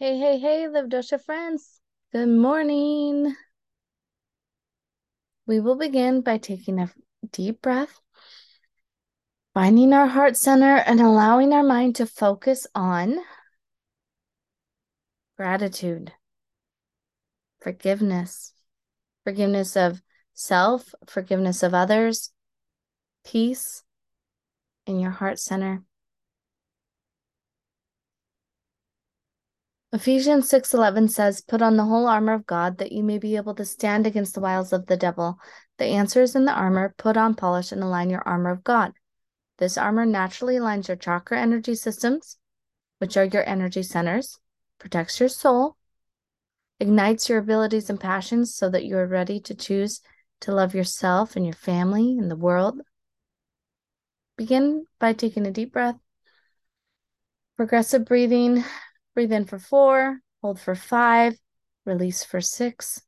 Hey, hey, hey, Livdosha friends. Good morning. We will begin by taking a deep breath, finding our heart center, and allowing our mind to focus on gratitude, forgiveness, forgiveness of self, forgiveness of others, peace in your heart center. Ephesians 6:11 says, "Put on the whole armor of God that you may be able to stand against the wiles of the devil." The answer is in the armor. Put on, polish, and align your armor of God. This armor naturally aligns your chakra energy systems, which are your energy centers, protects your soul, ignites your abilities and passions so that you are ready to choose to love yourself and your family and the world. Begin by taking a deep breath. Progressive breathing Breathe in for four, hold for five, release for six.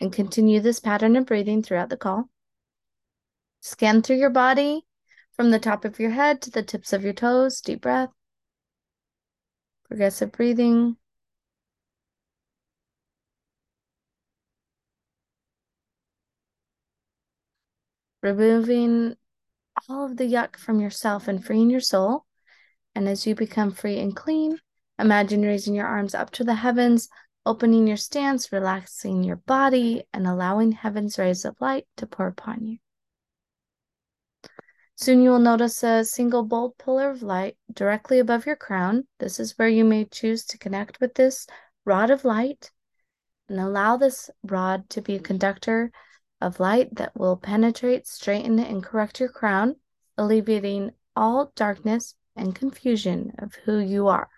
And continue this pattern of breathing throughout the call. Scan through your body from the top of your head to the tips of your toes. Deep breath. Progressive breathing. Removing all of the yuck from yourself and freeing your soul. And as you become free and clean, imagine raising your arms up to the heavens, opening your stance, relaxing your body, and allowing heaven's rays of light to pour upon you. Soon you will notice a single bold pillar of light directly above your crown. This is where you may choose to connect with this rod of light and allow this rod to be a conductor of light that will penetrate, straighten, and correct your crown, alleviating all darkness and confusion of who you are.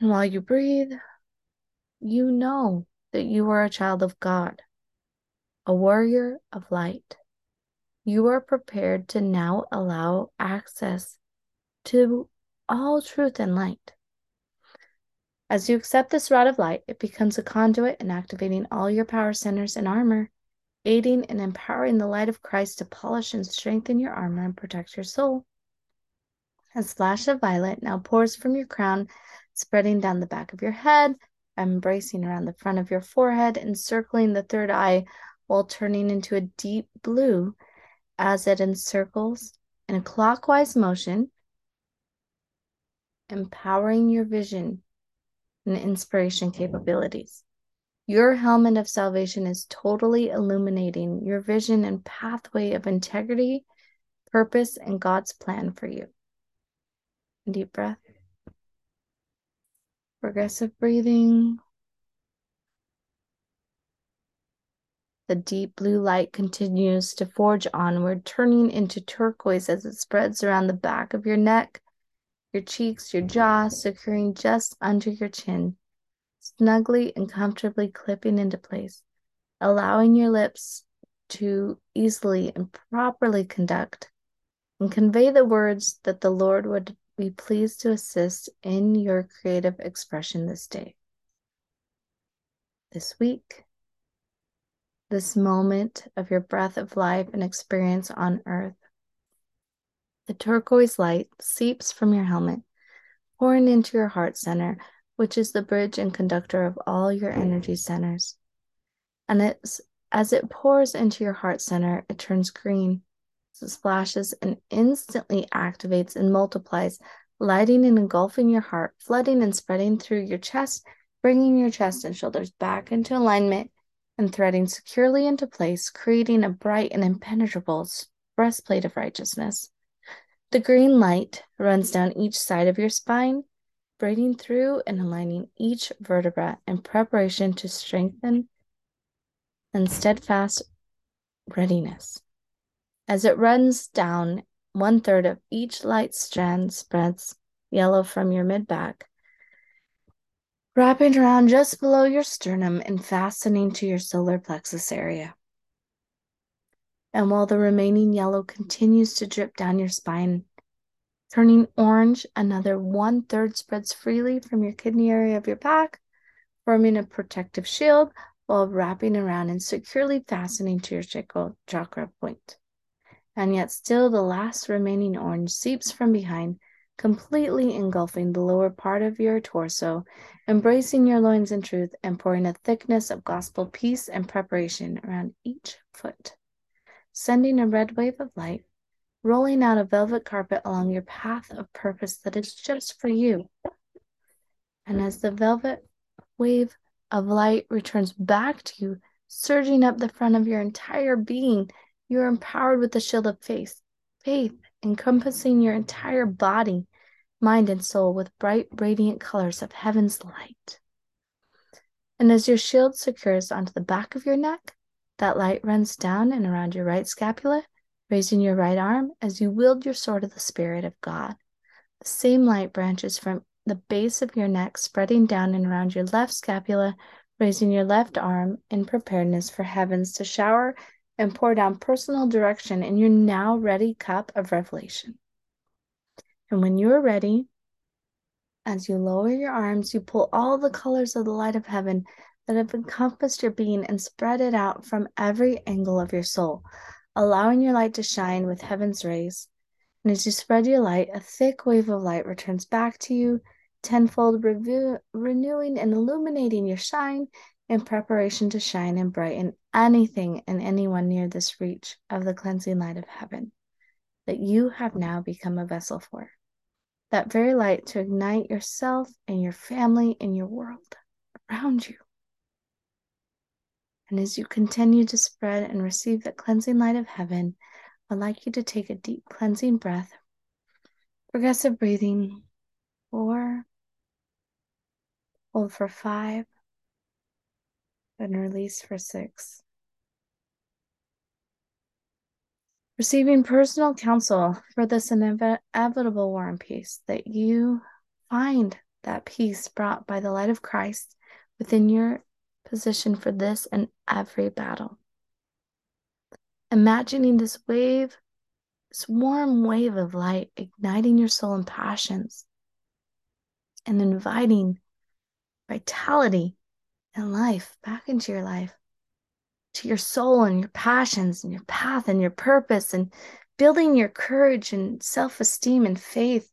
And while you breathe, you know that you are a child of God, a warrior of light. You are prepared to now allow access to all truth and light. As you accept this rod of light, it becomes a conduit in activating all your power centers and armor, aiding and empowering the light of Christ to polish and strengthen your armor and protect your soul. A splash of violet now pours from your crown, spreading down the back of your head, embracing around the front of your forehead, encircling the third eye while turning into a deep blue as it encircles in a clockwise motion, empowering your vision and inspiration capabilities. Your helmet of salvation is totally illuminating your vision and pathway of integrity, purpose, and God's plan for you. Deep breath. Progressive breathing. The deep blue light continues to forge onward, turning into turquoise as it spreads around the back of your neck, your cheeks, your jaw, securing just under your chin, snugly and comfortably clipping into place, allowing your lips to easily and properly conduct and convey the words that the Lord would be pleased to assist in your creative expression this day, this week, this moment of your breath of life and experience on earth. The turquoise light seeps from your helmet, pouring into your heart center, which is the bridge and conductor of all your energy centers. And it's as it pours into your heart center, it turns green, it splashes and instantly activates and multiplies, lighting and engulfing your heart, flooding and spreading through your chest, bringing your chest and shoulders back into alignment and threading securely into place, creating a bright and impenetrable breastplate of righteousness. The green light runs down each side of your spine, braiding through and aligning each vertebra in preparation to strengthen and steadfast readiness. As it runs down, one third of each light strand spreads yellow from your mid back, wrapping around just below your sternum and fastening to your solar plexus area. And while the remaining yellow continues to drip down your spine, turning orange, another one third spreads freely from your kidney area of your back, forming a protective shield while wrapping around and securely fastening to your chakra point. and yet still the last remaining orange seeps from behind, completely engulfing the lower part of your torso, embracing your loins in truth, and pouring a thickness of gospel peace and preparation around each foot, sending a red wave of light, rolling out a velvet carpet along your path of purpose that is just for you. And as the velvet wave of light returns back to you, surging up the front of your entire being, you are empowered with the shield of faith, faith encompassing your entire body, mind, and soul with bright, radiant colors of heaven's light. And as your shield secures onto the back of your neck, that light runs down and around your right scapula, raising your right arm as you wield your sword of the Spirit of God. The same light branches from the base of your neck, spreading down and around your left scapula, raising your left arm in preparedness for heavens to shower and pour down personal direction in your now ready cup of revelation. And when you are ready, as you lower your arms, you pull all the colors of the light of heaven that have encompassed your being and spread it out from every angle of your soul, allowing your light to shine with heaven's rays. And as you spread your light, a thick wave of light returns back to you, tenfold, renewing and illuminating your shine in preparation to shine and brighten anything and anyone near this reach of the cleansing light of heaven that you have now become a vessel for. That very light to ignite yourself and your family and your world around you. And as you continue to spread and receive the cleansing light of heaven, I'd like you to take a deep cleansing breath, progressive breathing, four, hold for five, and release for six. Receiving personal counsel for this inevitable war and peace, that you find that peace brought by the light of Christ within your position for this and every battle. Imagining this wave, this warm wave of light igniting your soul and passions and inviting vitality and life back into your life, to your soul and your passions and your path and your purpose, and building your courage and self esteem and faith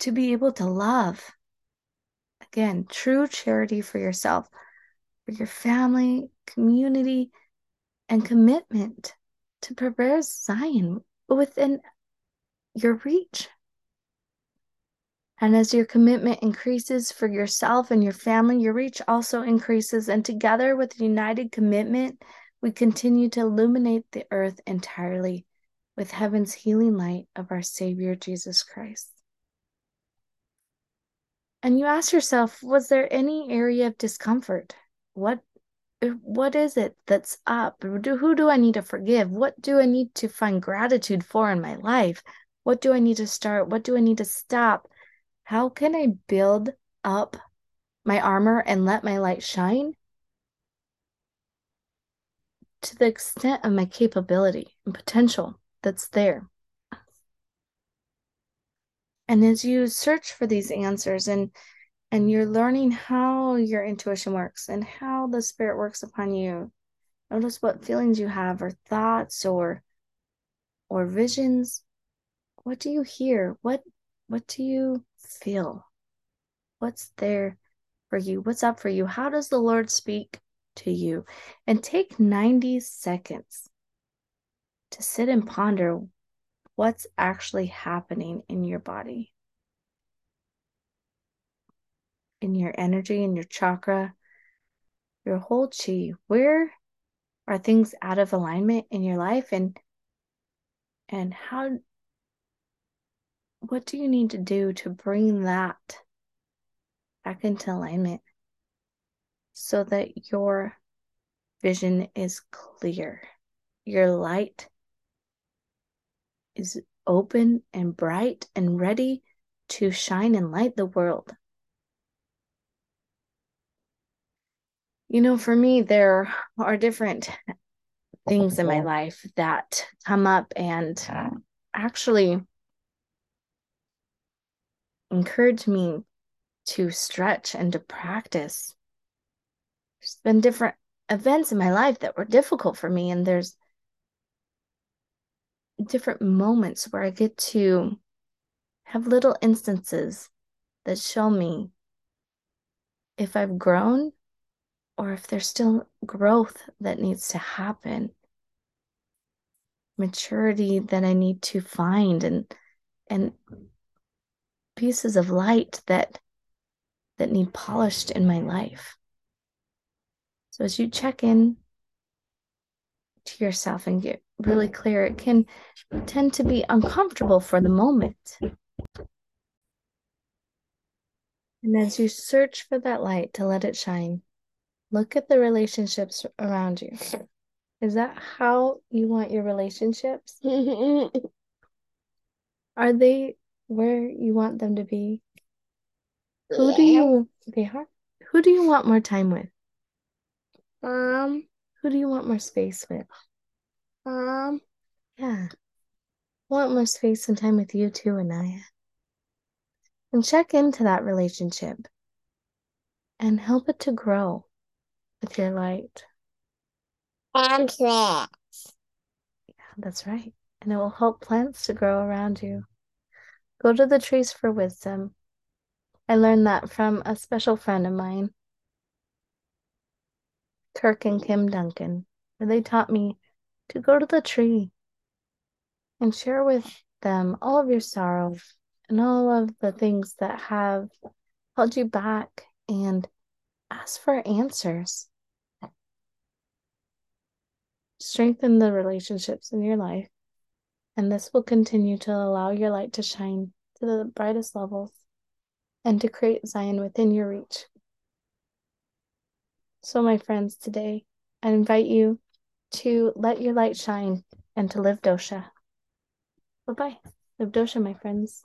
to be able to love. Again, true charity for yourself, for your family, community, and commitment to prepare Zion within your reach. And as your commitment increases for yourself and your family, your reach also increases. And together with united commitment, we continue to illuminate the earth entirely with heaven's healing light of our Savior Jesus Christ. And you ask yourself, was there any area of discomfort? What what is it that's up? Who do I need to forgive? What do I need to find gratitude for in my life? What do I need to start? What do I need to stop? How can I build up my armor and let my light shine? To the extent of my capability and potential that's there. And as you search for these answers and and you're learning how your intuition works and how the spirit works upon you, notice what feelings you have or thoughts or or visions. What do you hear? What what do you feel? What's there for you? What's up for you? How does the Lord speak to you? And take 90 seconds to sit and ponder what's actually happening in your body, in your energy, in your chakra, your whole chi. Where are things out of alignment in your life and and how what do you need to do to bring that back into alignment so that your vision is clear? Your light is open and bright and ready to shine and light the world. You know, for me, there are different things in my life that come up and actually encourage me to stretch and to practice. There's been different events in my life that were difficult for me, and there's different moments where I get to have little instances that show me if I've grown or if there's still growth that needs to happen, maturity that I need to find and and pieces of light that that need polished in my life. So as you check in to yourself and get really clear, it can tend to be uncomfortable for the moment. And as you search for that light to let it shine, look at the relationships around you. Is that how you want your relationships? Are they where you want them to be? Who yeah. do you they are? Who do you want more time with? Um, who do you want more space with? Um, yeah. Want more space and time with you too, Anaya. And check into that relationship and help it to grow with your light. And plants. Yeah, that's right. And it will help plants to grow around you. Go to the trees for wisdom. I learned that from a special friend of mine, Kirk and Kim Duncan. and They taught me to go to the tree and share with them all of your sorrow and all of the things that have held you back and ask for answers. Strengthen the relationships in your life, and this will continue to allow your light to shine to the brightest levels and to create Zion within your reach. So, my friends, today I invite you to let your light shine and to live dosha. Bye bye. Live dosha, my friends.